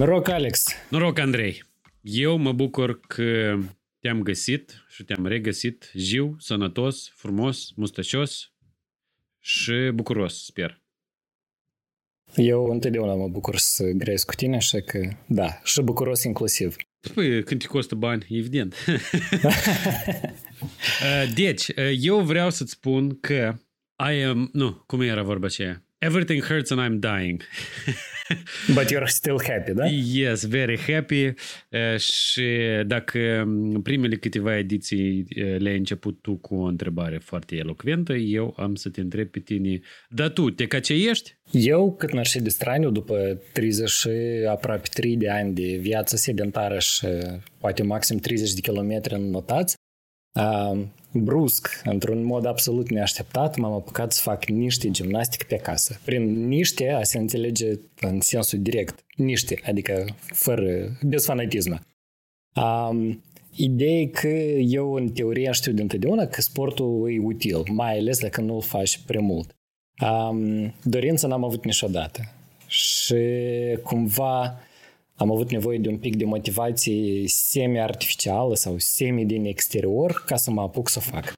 Noroc, Alex! Noroc, Andrei! Eu mă bucur că te-am găsit și te-am regăsit jiu, sănătos, frumos, mustăcios și bucuros, sper. Eu întotdeauna mă bucur să grăiesc cu tine, așa că da, și bucuros inclusiv. Păi, când te costă bani, evident. deci, eu vreau să-ți spun că I am... Nu, cum era vorba aceea? Everything hurts and I'm dying. But you're still happy, da? Yes, very happy. Uh, și dacă primele câteva ediții uh, le-ai început tu cu o întrebare foarte elocventă, eu am să te întreb pe tine, dar tu, te ești? Eu, cât n-aș de straniu, după 30 și aproape 3 de ani de viață sedentară și poate maxim 30 de kilometri în notați, brusc, într-un mod absolut neașteptat, m-am apucat să fac niște gimnastică pe casă. Prin niște, a se înțelege în sensul direct, niște, adică fără, bez fanatism. Um, ideea că eu, în teorie, știu de întotdeauna că sportul e util, mai ales dacă nu-l faci prea mult. Um, dorință n-am avut niciodată. Și cumva am avut nevoie de un pic de motivație semi-artificială sau semi din exterior ca să mă apuc să fac.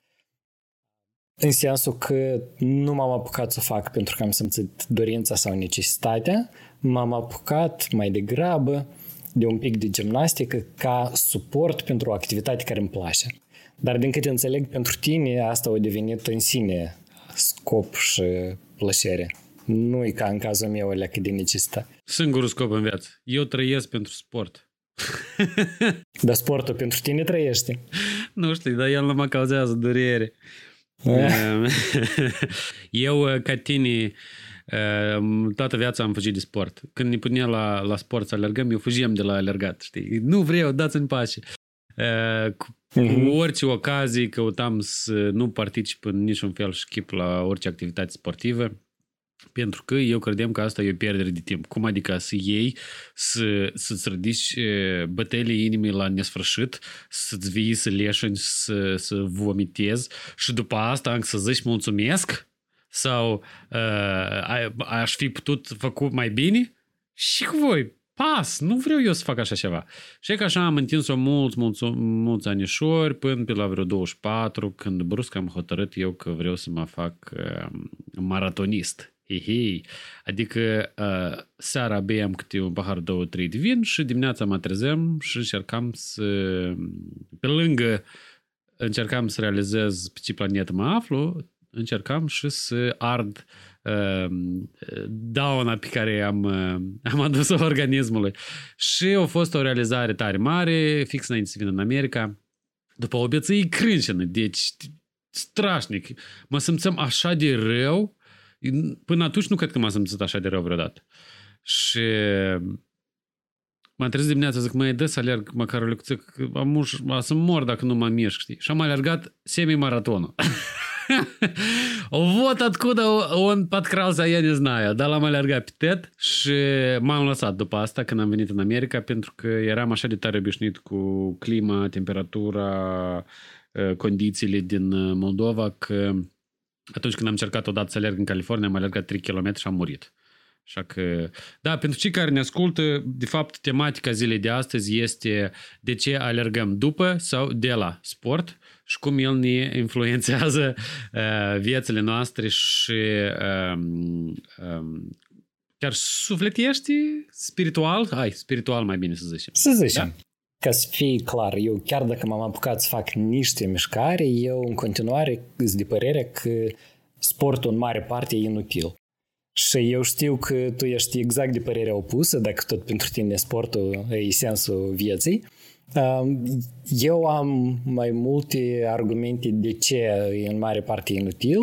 În sensul că nu m-am apucat să fac pentru că am simțit dorința sau necesitatea, m-am apucat mai degrabă de un pic de gimnastică ca suport pentru o activitate care îmi place. Dar din câte înțeleg, pentru tine asta a devenit în sine scop și plăcere. Nu e ca în cazul meu alea cât de necesită. Singurul scop în viață. Eu trăiesc pentru sport. dar sportul pentru tine trăiește. Nu știu, dar el nu mă cauzează durere. Ehm, eu, ca tine, ehm, toată viața am fugit de sport. Când ne punea la, la sport să alergăm, eu fugiam de la alergat, știi? Nu vreau, dați-mi pace. Ehm, cu, uh-huh. orice ocazie căutam să nu particip în niciun fel și chip la orice activitate sportivă pentru că eu credeam că asta e o pierdere de timp. Cum adică să iei, să, să-ți ridici bătăile inimii la nesfârșit, să-ți vii să leșini, să, să vomitezi și după asta să zici mulțumesc sau uh, aș fi putut făcut mai bine și cu voi. Pas, nu vreau eu să fac așa ceva. Și că așa am întins-o mulți, mulți, mulți anișori până pe la vreo 24, când brusc am hotărât eu că vreau să mă fac uh, maratonist. Hei, Adică uh, seara beam câte un pahar, două, trei de vin și dimineața mă trezeam și încercam să, pe lângă încercam să realizez pe ce planetă mă aflu, încercam și să ard uh, dauna pe care am, uh, am adus-o organismului. Și a fost o realizare tare mare, fix înainte să vin în America, după o bețăie crâncenă, deci strașnic. Mă simțeam așa de rău Până atunci nu cred că m-am simțit așa de rău vreodată. Și m-am trezit dimineața, zic, mai dă să alerg măcar o lecție, am uș, să mor dacă nu mă mișc, știi? Și am alergat semi-maratonul. вот откуда он подкрался, я не знаю. Dar l-am alergat pe TED și m-am lăsat după asta când am venit în America pentru că eram așa de tare obișnuit cu clima, temperatura, condițiile din Moldova că atunci când am încercat odată să alerg în California, am alergat 3 km și am murit. Așa că, da, pentru cei care ne ascultă, de fapt, tematica zilei de astăzi este de ce alergăm după sau de la sport și cum el ne influențează uh, viețile noastre și uh, uh, chiar sufletiești spiritual, hai, spiritual mai bine să zicem. Să zicem. Da? Ca să fie clar, eu chiar dacă m-am apucat să fac niște mișcare, eu în continuare sunt de părere că sportul în mare parte e inutil. Și eu știu că tu ești exact de părerea opusă, dacă tot pentru tine sportul e sensul vieții. Eu am mai multe argumente de ce e în mare parte inutil,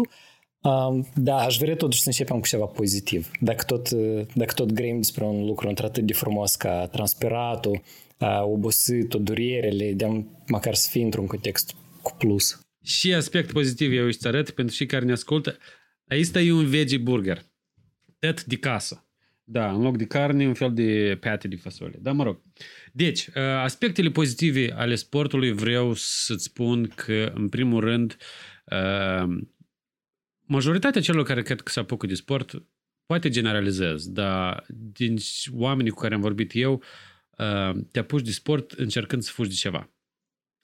da, aș vrea totuși să începem cu ceva pozitiv. Dacă tot, dacă tot grăim despre un lucru într-atât de frumos ca transpiratul, obositul, durerele, de măcar să fie într-un context cu plus. Și aspect pozitiv eu îți arăt pentru cei care ne ascultă. Aici e un veggie burger. Tet de casă. Da, în loc de carne, un fel de pate de fasole. Da, mă rog. Deci, aspectele pozitive ale sportului vreau să-ți spun că, în primul rând, majoritatea celor care cred că se apucă de sport poate generalizez, dar din oamenii cu care am vorbit eu, uh, te apuci de sport încercând să fugi de ceva.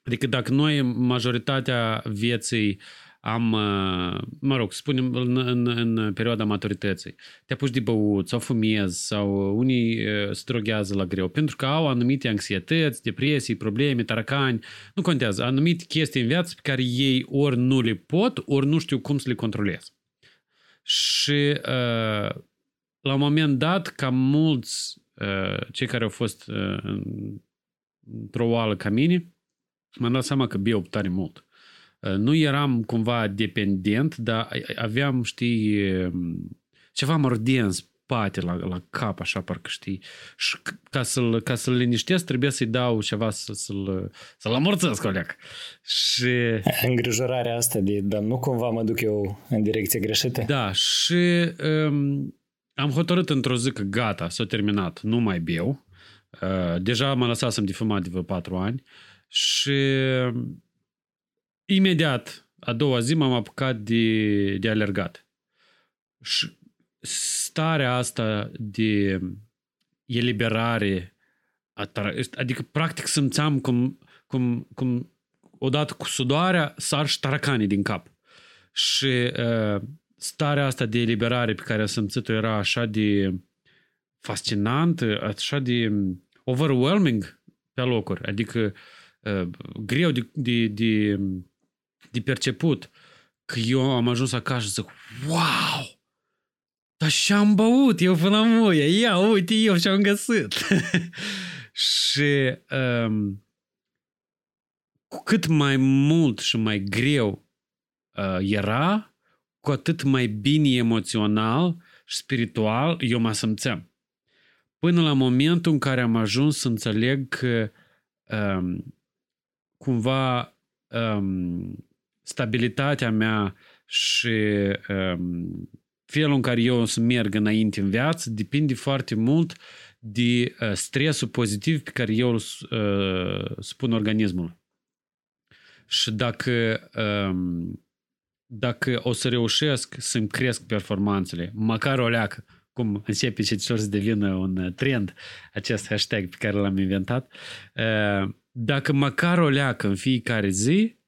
Adică dacă noi majoritatea vieții am, uh, mă rog, spunem în, în, în perioada maturității, te apuci de băut sau fumezi sau unii uh, se droghează la greu pentru că au anumite anxietăți, depresii, probleme, taracani, nu contează, anumite chestii în viață pe care ei ori nu le pot, ori nu știu cum să le controlez. Și uh, la un moment dat, cam mulți uh, cei care au fost uh, într-o oală ca mine, m-am dat seama că beau tare mult. Uh, nu eram cumva dependent, dar aveam, știi, ceva mordie în spate, la, la cap, așa, parcă știi. Și ca să-l, ca să-l liniștesc, trebuie să-i dau ceva să, să-l, să-l amorțesc, coleg. Și... Îngrijorarea asta de, dar nu cumva mă duc eu în direcție greșită? Da, și um, am hotărât într-o zi că gata, s-a terminat, nu mai beau. Uh, deja mă lăsasem de fumat de vreo patru ani și imediat, a doua zi, m-am apucat de, de alergat. Și starea asta de eliberare, adică practic simțeam cum, cum, cum odată cu sudoarea sar și taracanii din cap. Și uh, starea asta de eliberare pe care am simțit-o era așa de fascinantă, așa de overwhelming pe locuri. Adică uh, greu de, de, de de perceput că eu am ajuns acasă și zic, wow! Dar și-am băut eu până muie, ia uite eu și-am găsit. și um, cu cât mai mult și mai greu uh, era, cu atât mai bine emoțional și spiritual eu mă simțeam. Până la momentul în care am ajuns să înțeleg că um, cumva um, stabilitatea mea și um, felul în care eu o să merg înainte în viață depinde foarte mult de uh, stresul pozitiv pe care eu îl uh, spun organismul. Și dacă, um, dacă o să reușesc să-mi cresc performanțele, măcar o leacă, cum începe și să devină un trend acest hashtag pe care l-am inventat, uh, dacă măcar o leacă în fiecare zi,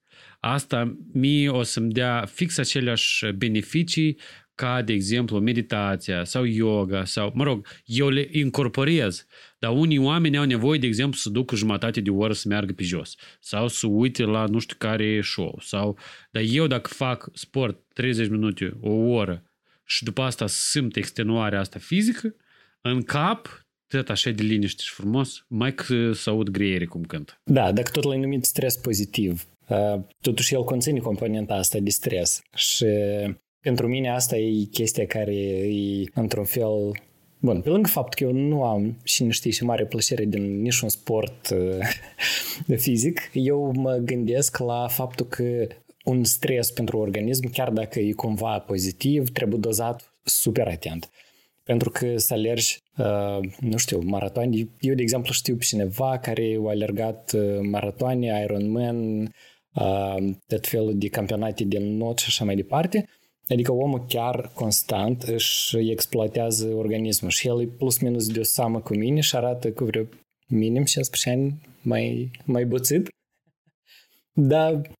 asta mie o să-mi dea fix aceleași beneficii ca, de exemplu, meditația sau yoga sau, mă rog, eu le incorporez. Dar unii oameni au nevoie, de exemplu, să ducă jumătate de oră să meargă pe jos sau să uite la nu știu care show. Sau, dar eu dacă fac sport 30 minute, o oră și după asta simt extenuarea asta fizică, în cap tot așa de liniște și frumos, mai că să aud greiere cum cânt. Da, dacă tot l-ai numit stres pozitiv, Uh, totuși el conține componenta asta de stres și pentru mine asta e chestia care e într-un fel Bun, pe lângă faptul că eu nu am și nu știi și mare plăcere din niciun sport uh, fizic, eu mă gândesc la faptul că un stres pentru organism, chiar dacă e cumva pozitiv, trebuie dozat super atent. Pentru că să alergi, uh, nu știu, maratoane. Eu, de exemplu, știu pe cineva care a alergat uh, maratoane, Ironman, tot felul de campionate de not și așa mai departe. Adică omul chiar constant își exploatează organismul și el e plus minus de o samă cu mine și arată cu vreo minim 16 ani mai, mai buțit. Dar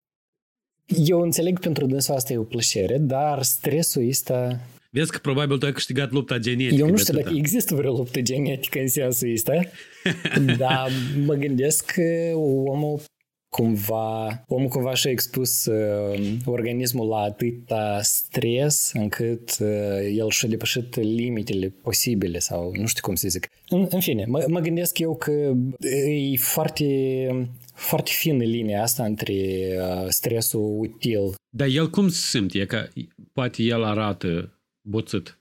eu înțeleg pentru dânsul asta e o plăcere, dar stresul ăsta... Vezi că probabil tu ai câștigat lupta genetică. Eu nu știu dacă există vreo luptă genetică în sensul ăsta, dar mă gândesc că omul cumva, omul cumva și-a expus uh, organismul la atâta stres încât uh, el și-a depășit limitele posibile sau nu știu cum să zic. În, în fine, mă, mă gândesc eu că e foarte, foarte fină linia asta între uh, stresul util. Dar el cum se simte? E că poate el arată boțit.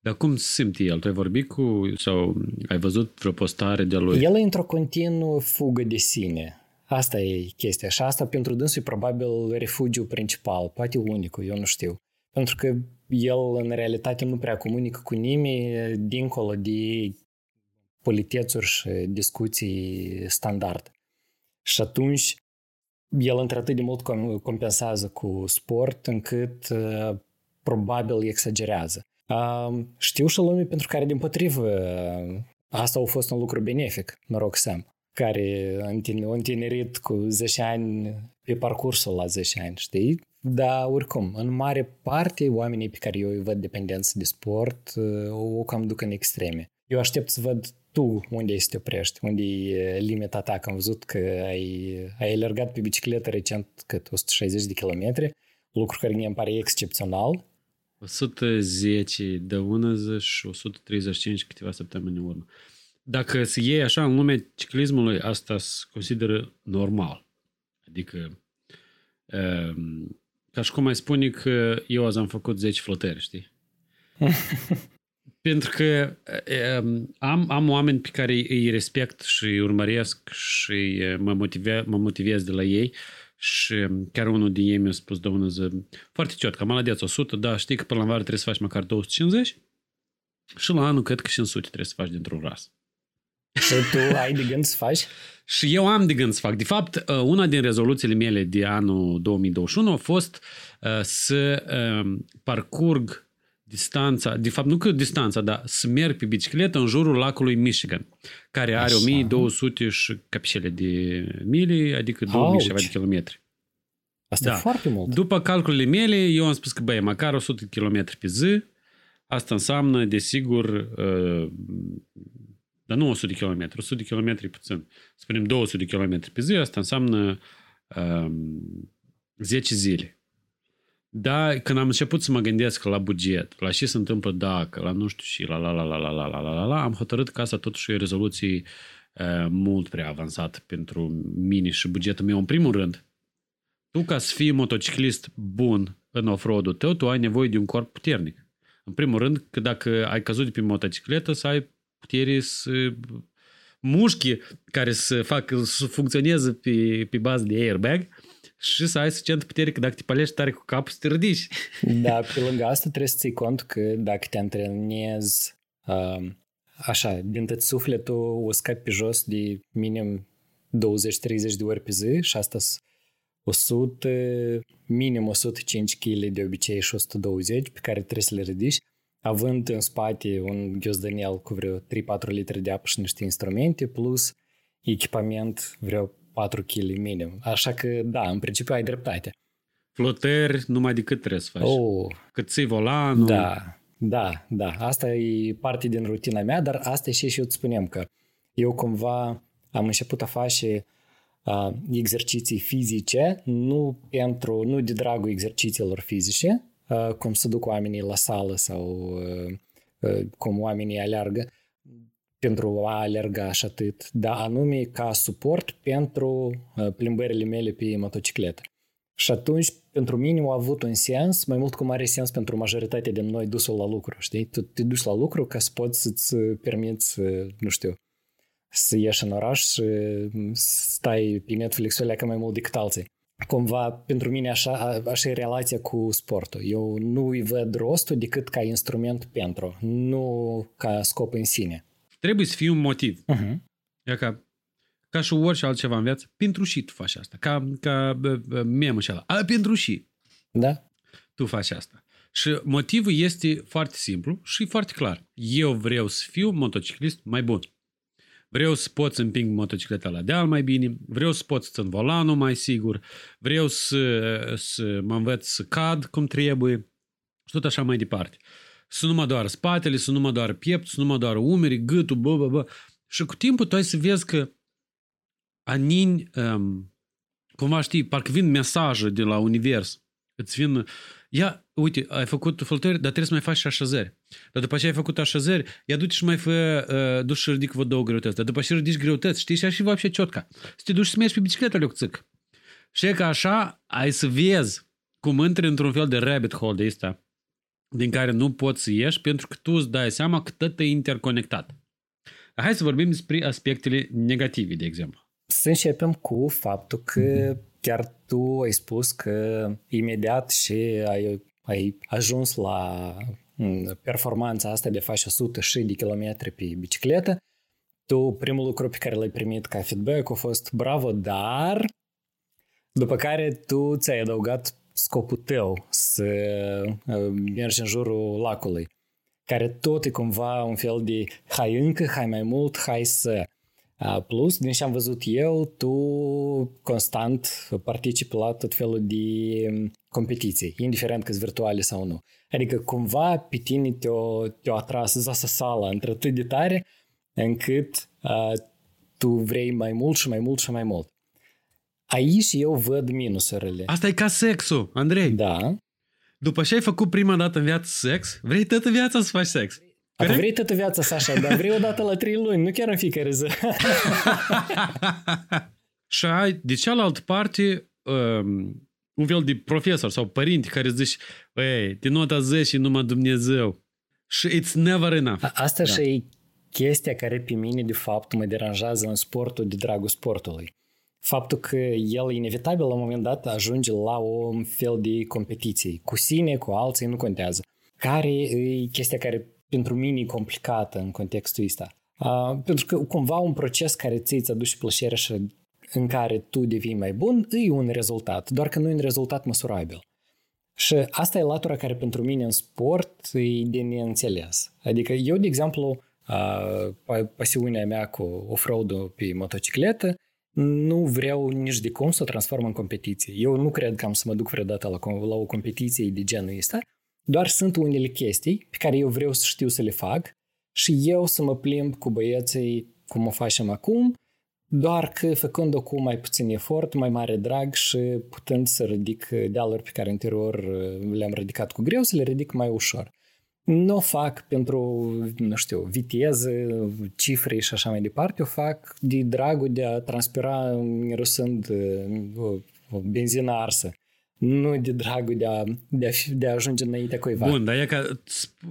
Dar cum se simte el? Tu ai vorbit cu sau ai văzut vreo postare de lui? El e într-o continuă fugă de sine Asta e chestia și asta pentru dânsul e probabil refugiu principal, poate unicul, eu nu știu. Pentru că el în realitate nu prea comunică cu nimeni dincolo de politețuri și discuții standard. Și atunci el într-atât de mult compensează cu sport încât probabil exagerează. Uh, știu și lume pentru care, din potrivă, asta a fost un lucru benefic, noroc Sam, care a întinerit cu 10 ani pe parcursul la 10 ani, știi? Dar, oricum, în mare parte, oamenii pe care eu îi văd dependență de sport o cam duc în extreme. Eu aștept să văd tu unde ai să te oprești, unde e limita ta, că am văzut că ai, ai alergat pe bicicletă recent cât 160 de kilometri, lucru care mi pare excepțional. 110 de ună zi și 135 câteva săptămâni în urmă. Dacă se iei așa în lumea ciclismului, asta se consideră normal. Adică um, ca și cum ai spune că eu azi am făcut 10 flotări, știi? Pentru că um, am, am oameni pe care îi respect și îi urmăresc și mă, motive, mă motivez de la ei și chiar unul din ei mi-a spus de ună zi, foarte ciot, că maladeț 100, da, știi că până la vară trebuie să faci măcar 250 și la anul cred că 500 trebuie să faci dintr-un ras. Și tu ai de gând să faci? Și eu am de gând să fac. De fapt, uh, una din rezoluțiile mele de anul 2021 a fost uh, să um, parcurg distanța, de fapt nu că distanța, dar să merg pe bicicletă în jurul lacului Michigan, care are Așa. 1200 și capșele de mili, adică 2000 și de kilometri. Asta da. e foarte mult. După calculele mele, eu am spus că, băi, măcar 100 km pe zi, asta înseamnă, desigur, uh, dar nu 100 de km, 100 de km puțin. Spunem 200 de km pe zi, asta înseamnă um, 10 zile. Da, când am început să mă gândesc la buget, la ce se întâmplă dacă, la nu știu și la la la la la la la la la la, am hotărât că asta totuși e o rezoluție uh, mult prea avansată pentru mine și bugetul meu. În primul rând, tu ca să fii motociclist bun în off-road-ul tău, tu ai nevoie de un corp puternic. În primul rând, că dacă ai căzut de pe motocicletă, să ai putere să mușchi care să facă, să funcționeze pe, pe bază de airbag și să ai suficient putere că dacă te palești tare cu capul să te ridici. Da, pe lângă asta trebuie să ții cont că dacă te antrenezi uh, așa, din tot sufletul o scapi pe jos de minim 20-30 de ori pe zi și asta 100, minim 105 kg de obicei și 120 pe care trebuie să le ridici având în spate un ghiozdanel cu vreo 3-4 litri de apă și niște instrumente, plus echipament vreo 4 kg minim. Așa că, da, în principiu ai dreptate. Flotări numai decât trebuie să faci. Oh. Cât ții volanul. Da, da, da. Asta e parte din rutina mea, dar asta e și și eu îți spunem că eu cumva am început a face uh, exerciții fizice, nu pentru, nu de dragul exercițiilor fizice, Uh, cum să duc oamenii la sală sau uh, uh, cum oamenii aleargă pentru a alerga și atât, dar anume ca suport pentru plimbările mele pe motocicletă. Și atunci, pentru mine a avut un sens, mai mult cum are sens pentru majoritatea din noi dusul la lucru, știi? Tu te duci la lucru ca să poți să-ți permiți, nu știu, să ieși în oraș și stai pe Netflix-ul mai mult decât alții cumva pentru mine așa, așa e relația cu sportul. Eu nu îi văd rostul decât ca instrument pentru, nu ca scop în sine. Trebuie să fie un motiv. Uh-huh. E ca, ca și orice altceva în viață, pentru și tu faci asta. Ca, ca memul și ala. A, pentru și. Da. Tu faci asta. Și motivul este foarte simplu și foarte clar. Eu vreau să fiu motociclist mai bun. Vreau să pot să împing motocicleta la deal mai bine, vreau să pot să țin volanul mai sigur, vreau să, să mă învăț să cad cum trebuie și tot așa mai departe. Să nu mă doar spatele, să nu mă doar piept, să nu mă doar umerii, gâtul, bă, bă, bă. Și cu timpul tu ai să vezi că anini, um, cumva știi, parcă vin mesaje de la univers. Îți vin ia, uite, ai făcut flotări, dar trebuie să mai faci și așezări. Dar după aceea ai făcut așezări, ia du-te și mai fă, uh, duci și ridic vă două greutăți. Dar după aceea ridici greutăți, știi, și așa și va și ciotca. Să te duci să mergi pe bicicletă, leocțic. Și că așa ai să vezi cum intri într-un fel de rabbit hole de ăsta, din care nu poți să ieși, pentru că tu îți dai seama că tot e interconectat. Hai să vorbim despre aspectele negative, de exemplu. Să începem cu faptul că mhm. chiar tu ai spus că imediat și ai, ai ajuns la performanța asta de faci 100 și de kilometri pe bicicletă, tu primul lucru pe care l-ai primit ca feedback a fost bravo, dar după care tu ți-ai adăugat scopul tău să uh, mergi în jurul lacului, care tot e cumva un fel de hai încă, hai mai mult, hai să... Plus, din ce am văzut eu, tu constant participi la tot felul de um, competiții, indiferent că virtuale sau nu. Adică cumva pe tine te-o, te-o atras zasa sala între atât de tare încât uh, tu vrei mai mult și mai mult și mai mult. Aici eu văd minusurile. Asta e ca sexul, Andrei. Da. După ce ai făcut prima dată în viață sex, vrei toată viața să faci sex. Corect? Vrei toată viața să așa, dar vrei o dată la trei luni, nu chiar în fiecare zi. și ai, de cealaltă parte, um, un fel de profesor sau părinte care zici, ei, de nota 10 numai Dumnezeu. Și it's never enough. Asta da. și e chestia care pe mine, de fapt, mă deranjează în sportul de dragul sportului. Faptul că el, inevitabil, la un moment dat, ajunge la un fel de competiție. Cu sine, cu alții, nu contează. Care e chestia care pentru mine e complicată în contextul ăsta. Uh, pentru că cumva un proces care ți-ți aduce plăcere și în care tu devii mai bun, e un rezultat, doar că nu e un rezultat măsurabil. Și asta e latura care pentru mine în sport e de neînțeles. Adică eu, de exemplu, pasiunea mea cu off-road pe motocicletă, nu vreau nici de cum să o transform în competiție. Eu nu cred că am să mă duc vreodată la, la o competiție de genul ăsta, doar sunt unele chestii pe care eu vreau să știu să le fac și eu să mă plimb cu băieții cum o facem acum, doar că făcând-o cu mai puțin efort, mai mare drag și putând să ridic dealuri pe care anterior le-am ridicat cu greu, să le ridic mai ușor. Nu o fac pentru, nu știu, viteză, cifre și așa mai departe, o fac de dragul de a transpira mirosând o benzină arsă nu de dragul de a, de a, de a ajunge înaintea cuiva. Bun, dar e ca,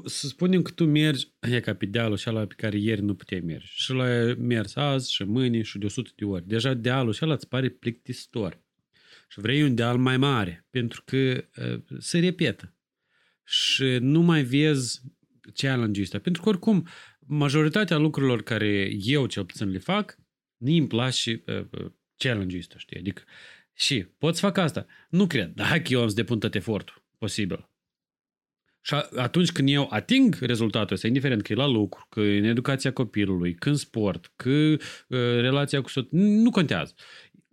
să spunem că tu mergi, e ca pe dealul și pe care ieri nu puteai merge. Și l-ai mers azi și mâine și de 100 de ori. Deja dealul și îți pare plictisitor. Și vrei un deal mai mare, pentru că uh, se repetă. Și nu mai vezi challenge-ul ăsta. Pentru că oricum, majoritatea lucrurilor care eu cel puțin le fac, nu îmi place uh, challenge-ul ăsta, știi? Adică și pot să fac asta. Nu cred, dar hai că eu am să depun tot efortul posibil. Și atunci când eu ating rezultatul ăsta, indiferent că e la lucru, că e în educația copilului, că în sport, că uh, relația cu soț, nu contează.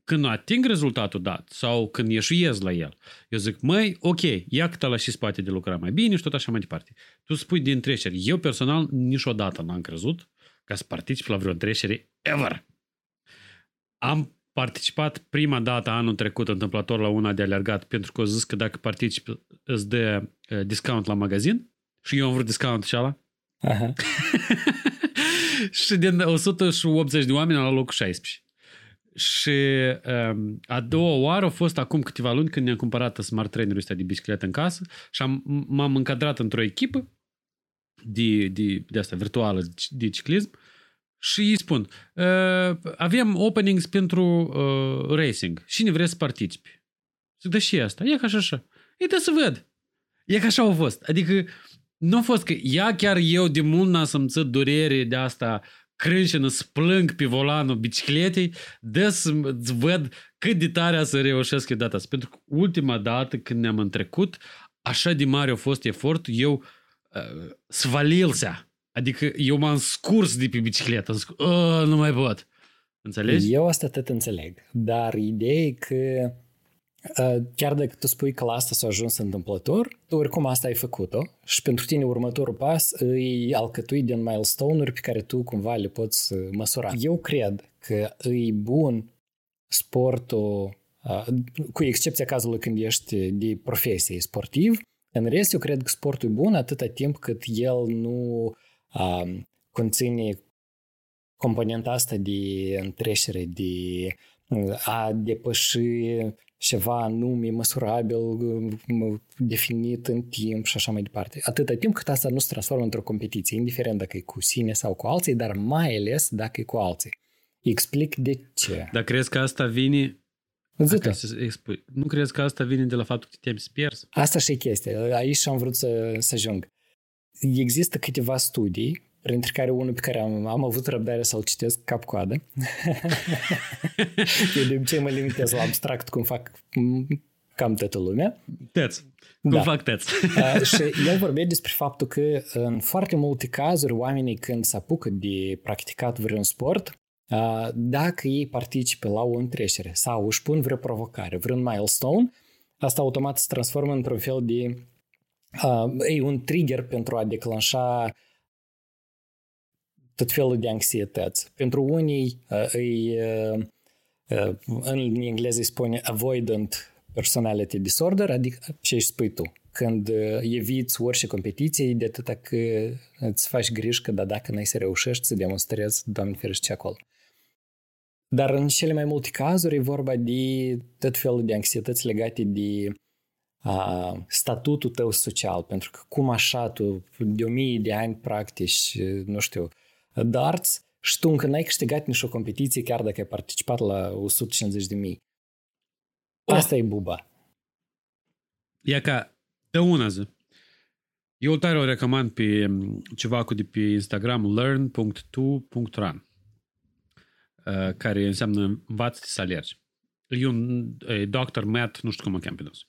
Când ating rezultatul dat sau când ieșuiez la el, eu zic, măi, ok, ia cât la și spate de lucra mai bine și tot așa mai departe. Tu spui din treceri. Eu personal niciodată n-am crezut ca să particip la vreo trecere ever. Am participat prima dată anul trecut întâmplător la una de alergat pentru că au zis că dacă particip îți dă uh, discount la magazin și eu am vrut discount și ala. Aha. și din 180 de oameni am la locul 16. Și um, a doua oară a fost acum câteva luni când ne-am cumpărat smart trainerul ăsta de bicicletă în casă și am, m-am încadrat într-o echipă de, de, de asta virtuală de ciclism și îi spun, uh, avem openings pentru uh, racing. Cine vrea să participe? Zic, da și asta. E ca așa, așa. E da să văd. E ca așa a fost. Adică nu a fost că ea chiar eu de mult n-am simțit durere de asta crânșină să plâng pe volanul bicicletei, de să văd cât de tare să reușesc eu data asta. Pentru că ultima dată când ne-am întrecut, așa de mare a fost efort, eu uh, svalilsea Adică eu m-am scurs de pe bicicletă. Am zis, nu mai pot. Înțelegi? Eu asta tot înțeleg. Dar ideea e că chiar dacă tu spui că la asta s-a ajuns întâmplător, tu oricum asta ai făcut-o și pentru tine următorul pas e alcătuit din milestone-uri pe care tu cumva le poți măsura. Eu cred că e bun sportul, cu excepția cazului când ești de profesie sportiv, în rest eu cred că sportul e bun atâta timp cât el nu conține componenta asta de întrecere, de a depăși ceva anume, măsurabil, definit în timp și așa mai departe. Atâta timp cât asta nu se transformă într-o competiție, indiferent dacă e cu sine sau cu alții, dar mai ales dacă e cu alții. Explic de ce. Dar crezi că asta vine să expui. Nu crezi că asta vine de la faptul că te temi să pierzi? Asta și e chestia. Aici am vrut să, să ajung există câteva studii, printre care unul pe care am, am avut răbdare să-l citesc cap-coadă. Eu de obicei mă limitez la abstract cum fac cam toată lumea. Teț. Cum da. fac teț. uh, și el vorbea despre faptul că în foarte multe cazuri oamenii când se apucă de practicat vreun sport, uh, dacă ei participă la o întrecere sau își pun vreo provocare, vreun milestone, asta automat se transformă într-un fel de uh, e un trigger pentru a declanșa tot felul de anxietăți. Pentru unii uh, îi, uh, uh, în engleză îi spune avoidant personality disorder, adică ce își spui tu. Când eviți orice competiție, de atâta că îți faci griji că da, dacă n-ai să reușești să demonstrezi, Doamne ferește, acolo. Dar în cele mai multe cazuri e vorba de tot felul de anxietăți legate de a, statutul tău social, pentru că cum așa tu de o mie de ani practici, nu știu, darts și tu încă n-ai câștigat nici o competiție chiar dacă ai participat la 150 de mii. Asta oh. e buba. E ca, de una zi. Eu tare o recomand pe ceva cu de pe Instagram learn.to.run uh, care înseamnă învață să alergi. E un e, doctor Matt, nu știu cum o cheamă pe dos.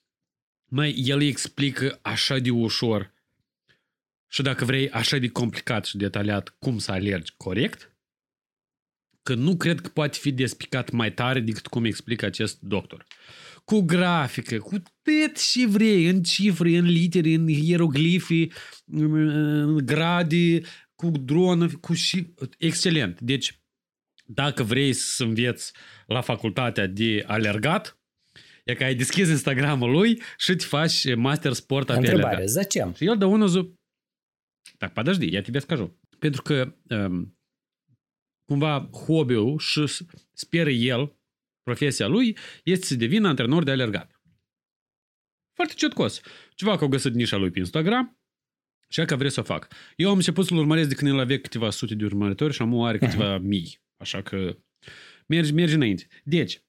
Mai, el îi explică așa de ușor și dacă vrei așa de complicat și detaliat cum să alergi corect, că nu cred că poate fi despicat mai tare decât cum explică acest doctor. Cu grafică, cu tot și vrei, în cifre, în litere, în hieroglifi, în grade, cu dronă, cu și... Excelent. Deci, dacă vrei să înveți la facultatea de alergat, e că ai deschis Instagramul lui și te faci master sport pe Întrebare, зачем? Și el dă unul zi, так, подожди, я тебе скажу. Pentru că um, cumva hobby-ul și speră el, profesia lui, este să devină antrenor de alergat. Foarte ciotcos. Ceva că au găsit nișa lui pe Instagram și că vrei să o fac. Eu am început să-l urmăresc de când el avea câteva sute de urmăritori și am are câteva uh-huh. mii. Așa că mergi, mergi înainte. Deci,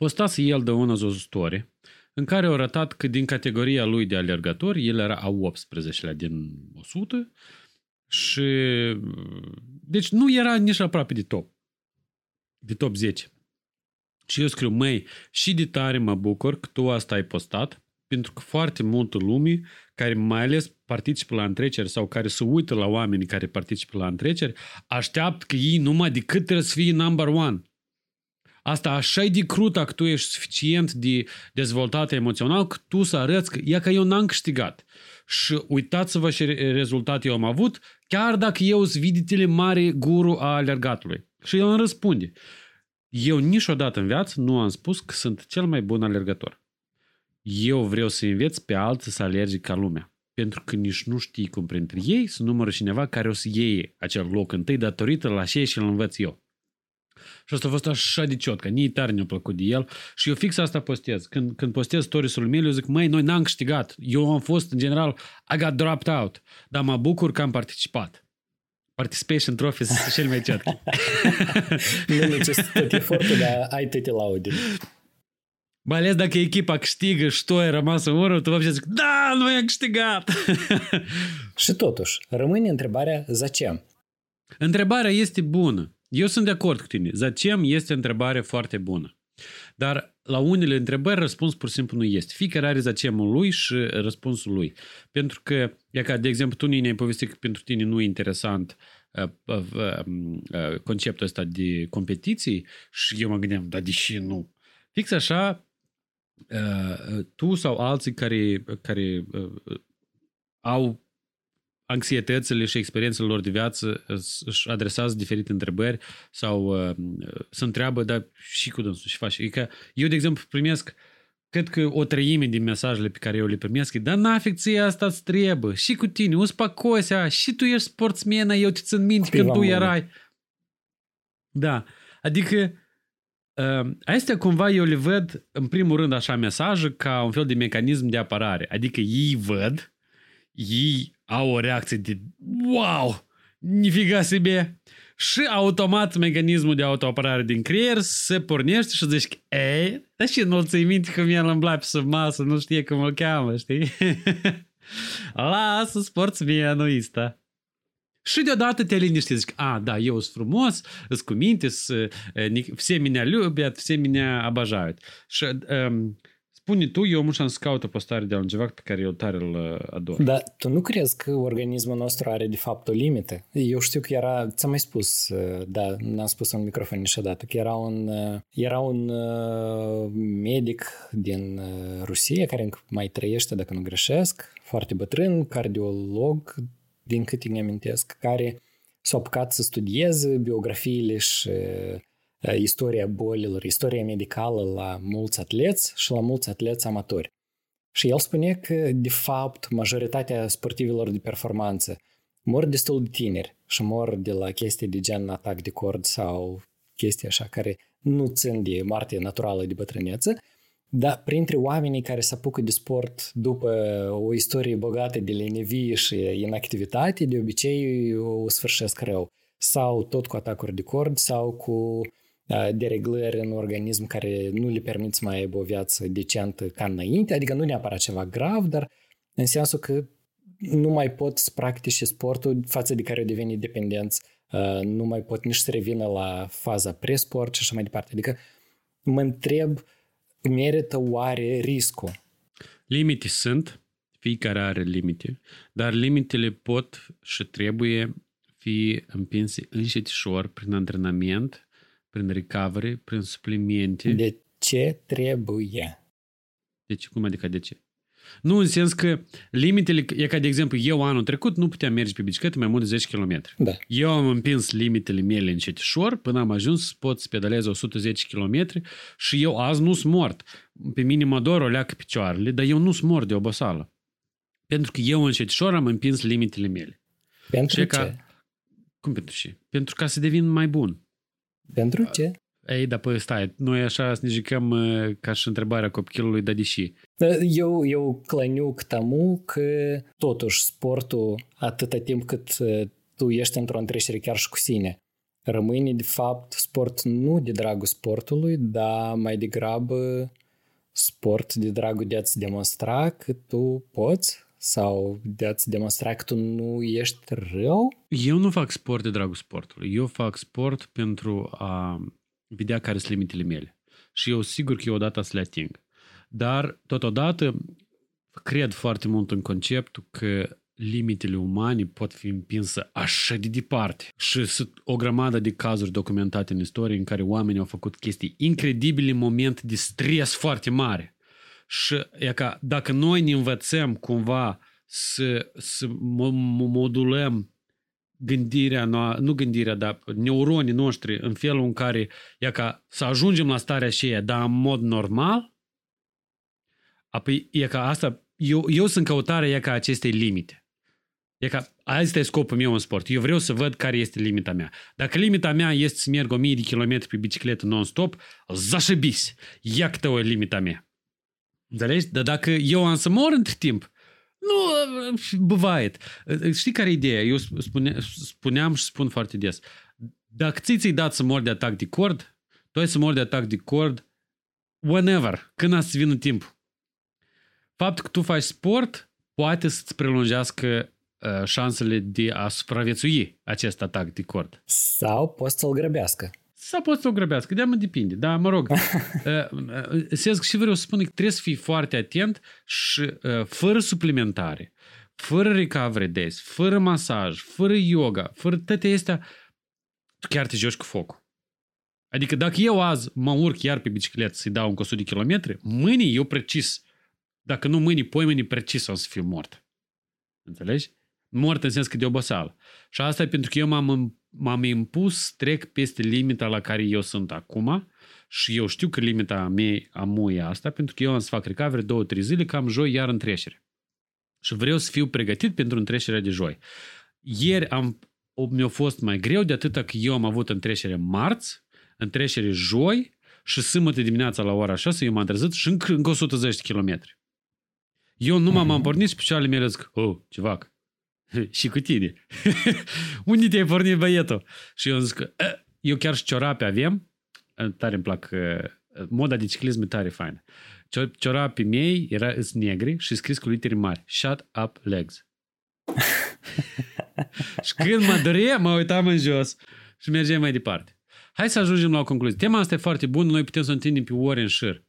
postase el de una o story în care au arătat că din categoria lui de alergători, el era a 18-lea din 100 și deci nu era nici aproape de top. De top 10. Și eu scriu, măi, și de tare mă bucur că tu asta ai postat, pentru că foarte multă lume care mai ales participă la întreceri sau care se uită la oamenii care participă la întreceri, așteaptă că ei numai decât trebuie să fie number one. Asta așa de crută că tu ești suficient de dezvoltat emoțional că tu să arăți că e că eu n-am câștigat. Și uitați-vă ce rezultat eu am avut, chiar dacă eu sunt viditele mare guru a alergatului. Și el îmi răspunde. Eu niciodată în viață nu am spus că sunt cel mai bun alergător. Eu vreau să înveț pe alții să alerge ca lumea. Pentru că nici nu știi cum printre ei să numără cineva care o să iei acel loc întâi datorită la ce și îl învăț eu. Și asta a fost așa de ciot, că nici tare ne-a plăcut de el. Și eu fix asta postez. Când, când postez stories-ul meu, eu zic, măi, noi n-am câștigat. Eu am fost, în general, I got dropped out. Dar mă bucur că am participat. Participation trophy sunt cel mai ciot. nu necesită tot efortul, dar ai toate laude. Mai ales dacă echipa câștigă și tu ai rămas în urmă, tu vă zic, da, noi am câștigat. și totuși, rămâne întrebarea, zăcem? Întrebarea este bună. Eu sunt de acord cu tine. Zacem este o întrebare foarte bună. Dar la unele întrebări răspuns pur și simplu nu este. Fiecare are zacemul lui și răspunsul lui. Pentru că, e ca, de exemplu, tu ne-ai povestit că pentru tine nu e interesant uh, uh, uh, conceptul ăsta de competiții și eu mă gândeam, dar deși nu? Fix așa, tu sau alții care, care au anxietățile și experiențele lor de viață își adresează diferite întrebări sau uh, se întreabă, dar și cu dânsul și faci. Adică eu, de exemplu, primesc cred că o treime din mesajele pe care eu le primesc e, dar n-afec ție asta îți trebuie. Și cu tine, uspacosea, și tu ești sportsmenă, eu te țin minte când tu erai. Da, adică uh, astea cumva eu le văd în primul rând așa mesaje ca un fel de mecanism de apărare. Adică ei văd, ei au o reacție de wow, nifiga себе. Și automat mecanismul de autoapărare din creier se pornește și zici, ei, dar și nu ți minte că el îmbla pe sub masă, nu știe cum o cheamă, știi? Lasă sportsmenul ăsta. Și deodată te liniști, zici, a, da, eu sunt frumos, sunt cu minte, все меня любят, все меня обожают. Și um, Spune tu, eu am să caut o postare de ceva pe care eu tare îl uh, ador. Dar tu nu crezi că organismul nostru are de fapt o limită? Eu știu că era, ți-am mai spus, uh, da, n-am spus în microfon niciodată, că era un, uh, era un medic din Rusia care mai trăiește, dacă nu greșesc, foarte bătrân, cardiolog, din câte îmi amintesc, care s-a apucat să studieze biografiile și istoria bolilor, istoria medicală la mulți atleți și la mulți atleți amatori. Și el spune că, de fapt, majoritatea sportivilor de performanță mor destul de tineri și mor de la chestii de gen atac de cord sau chestii așa care nu țin de moarte naturală de bătrânețe, dar printre oamenii care se apucă de sport după o istorie bogată de lenevie și inactivitate, de obicei o sfârșesc rău. Sau tot cu atacuri de cord sau cu dereglări în organism care nu le permit să mai aibă o viață decentă ca înainte, adică nu neapărat ceva grav, dar în sensul că nu mai pot să practice sportul față de care deveni dependenți, nu mai pot nici să revină la faza pre-sport și așa mai departe. Adică mă întreb, merită oare riscul? Limite sunt, fiecare are limite, dar limitele pot și trebuie fi împinse înșetișor prin antrenament prin recovery, prin suplimente. De ce trebuie? Deci, cum adică de ce? Nu în sens că limitele, e ca de exemplu, eu anul trecut nu puteam merge pe bicicletă mai mult de 10 km. Da. Eu am împins limitele mele încetișor până am ajuns să pot să pedalez 110 km și eu azi nu sunt mort. Pe mine mă dor o leacă picioarele, dar eu nu sunt mort de obosală. Pentru că eu încetișor am împins limitele mele. Pentru și ce? Ca, cum pentru ce? Pentru ca să devin mai bun. Pentru ce? Ei, dar păi stai, noi așa ne jicăm uh, ca și întrebarea copilului, dar deși? Uh, eu, eu claniu că tamu că uh, totuși sportul, atâta timp cât tu ești într-o întreștere chiar și cu sine, rămâne de fapt sport nu de dragul sportului, dar mai degrabă sport de dragul de a-ți demonstra că tu poți sau de a-ți demonstra că tu nu ești rău? Eu nu fac sport de dragul sportului. Eu fac sport pentru a vedea care sunt limitele mele. Și eu sigur că eu odată să le ating. Dar, totodată, cred foarte mult în conceptul că limitele umane pot fi împinse așa de departe. Și sunt o grămadă de cazuri documentate în istorie în care oamenii au făcut chestii incredibile în moment de stres foarte mare. Și e ca dacă noi ne învățăm cumva să, să modulăm gândirea, nu gândirea, dar neuronii noștri în felul în care e ca să ajungem la starea aceea, dar în mod normal, apoi e ca asta, eu, eu sunt căutarea e ca acestei limite. E ca, asta e scopul meu în sport. Eu vreau să văd care este limita mea. Dacă limita mea este să merg 1000 de kilometri pe bicicletă non-stop, zașăbis, ia câte o limita mea. Înțelegi? Dar dacă eu am să mor între timp, nu, băvait. Știi care e ideea? Eu spune, spuneam și spun foarte des. Dacă ți ți dat să mor de atac de cord, tu ai să mor de atac de cord whenever, când ați vină timp. Faptul că tu faci sport poate să-ți prelungească uh, șansele de a supraviețui acest atac de cord. Sau poți să-l grăbească. Sau poți să o grăbească, de mă depinde. Dar, mă rog, sesc și vreau să spun că trebuie să fii foarte atent și fără suplimentare, fără recovery days, fără masaj, fără yoga, fără toate astea, tu chiar te joci cu focul. Adică dacă eu azi mă urc iar pe bicicletă să-i dau încă 100 de kilometri, mâine eu precis, dacă nu mâine, poi mâine precis o să fiu mort. Înțelegi? Mort în sens că de oboseală. Și asta e pentru că eu m-am m-am impus, trec peste limita la care eu sunt acum și eu știu că limita mea amu e asta, pentru că eu am să fac recovery două, trei zile, cam joi iar întrecere. Și vreau să fiu pregătit pentru întrecerea de joi. Ieri am, mi-a fost mai greu de atât că eu am avut întrecere marți, întrecere joi și sâmbătă dimineața la ora 6 eu m-am trezit și încă, încă 110 km. Eu nu m-am mhm. pornit și picioarele mele zic, oh, civac, și cu tine. Unde te-ai pornit băietul? Și eu zic, eu chiar și ciorape avem, tare îmi plac, moda de ciclism e tare faină. Ciorapii mei era îs negri și scris cu litere mari. Shut up legs. și când mă dorea, mă uitam în jos și mergeam mai departe. Hai să ajungem la o concluzie. Tema asta e foarte bună, noi putem să o întindem pe ori în șir.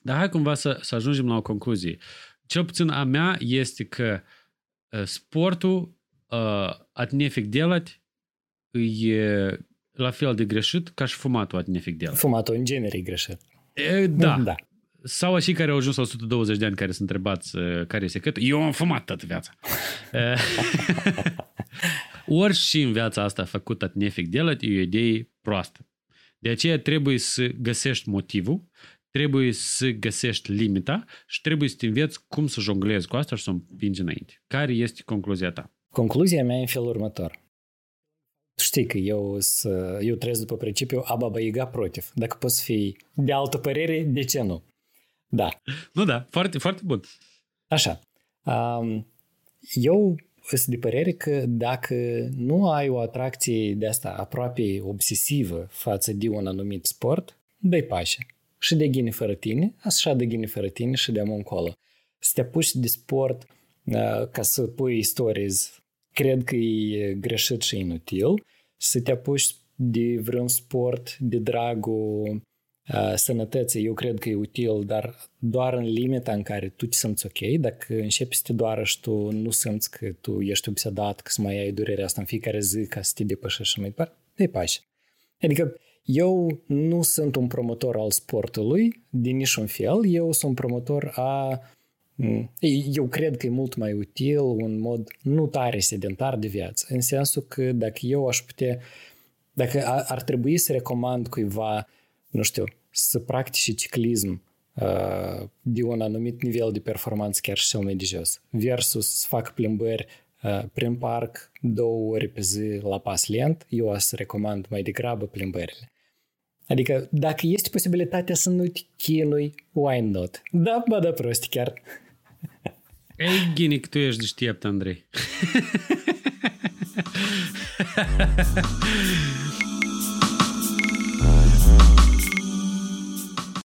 Dar hai cumva să, să ajungem la o concluzie. Cel puțin a mea este că uh, sportul uh, at nefic delat e la fel de greșit ca și fumatul at nefic delat. Fumatul în genere e greșit. E, da. da. Sau așa care au ajuns la 120 de ani care sunt întrebați uh, care e secretul. Eu am fumat toată viața. Orice în viața asta făcut nefic delat e o idee proastă. De aceea trebuie să găsești motivul, trebuie să găsești limita și trebuie să te înveți cum să jonglezi cu asta și să o împingi înainte. Care este concluzia ta? Concluzia mea e în felul următor. Știi că eu, să, eu trăiesc după principiu ababa iga protiv. Dacă poți fi de altă părere, de ce nu? Da. Nu da, foarte, foarte bun. Așa. Um, eu sunt de părere că dacă nu ai o atracție de asta aproape obsesivă față de un anumit sport, dai pașe. Și de ghini fără tine, așa de ghini fără tine și de încolo. Să te apuci de sport uh, ca să pui stories, cred că e greșit și inutil. Să te apuci de vreun sport de dragul sănătății, eu cred că e util, dar doar în limita în care tu te simți ok, dacă începi să te doară și tu nu simți că tu ești obsedat, că să mai ai durerea asta în fiecare zi ca să te depășești și mai departe, dai pași. Adică eu nu sunt un promotor al sportului din niciun fel, eu sunt un promotor a eu cred că e mult mai util un mod nu tare sedentar de viață, în sensul că dacă eu aș putea, dacă ar trebui să recomand cuiva nu știu, să practice ciclism uh, de un anumit nivel de performanță chiar și cel mai de jos, versus să fac plimbări uh, prin parc două ori pe zi la pas lent, eu o să recomand mai degrabă plimbările. Adică, dacă este posibilitatea să nu te chinui, why not? Da, bă, da, prost, chiar. Ei, Ghinic, tu ești deștept, Andrei.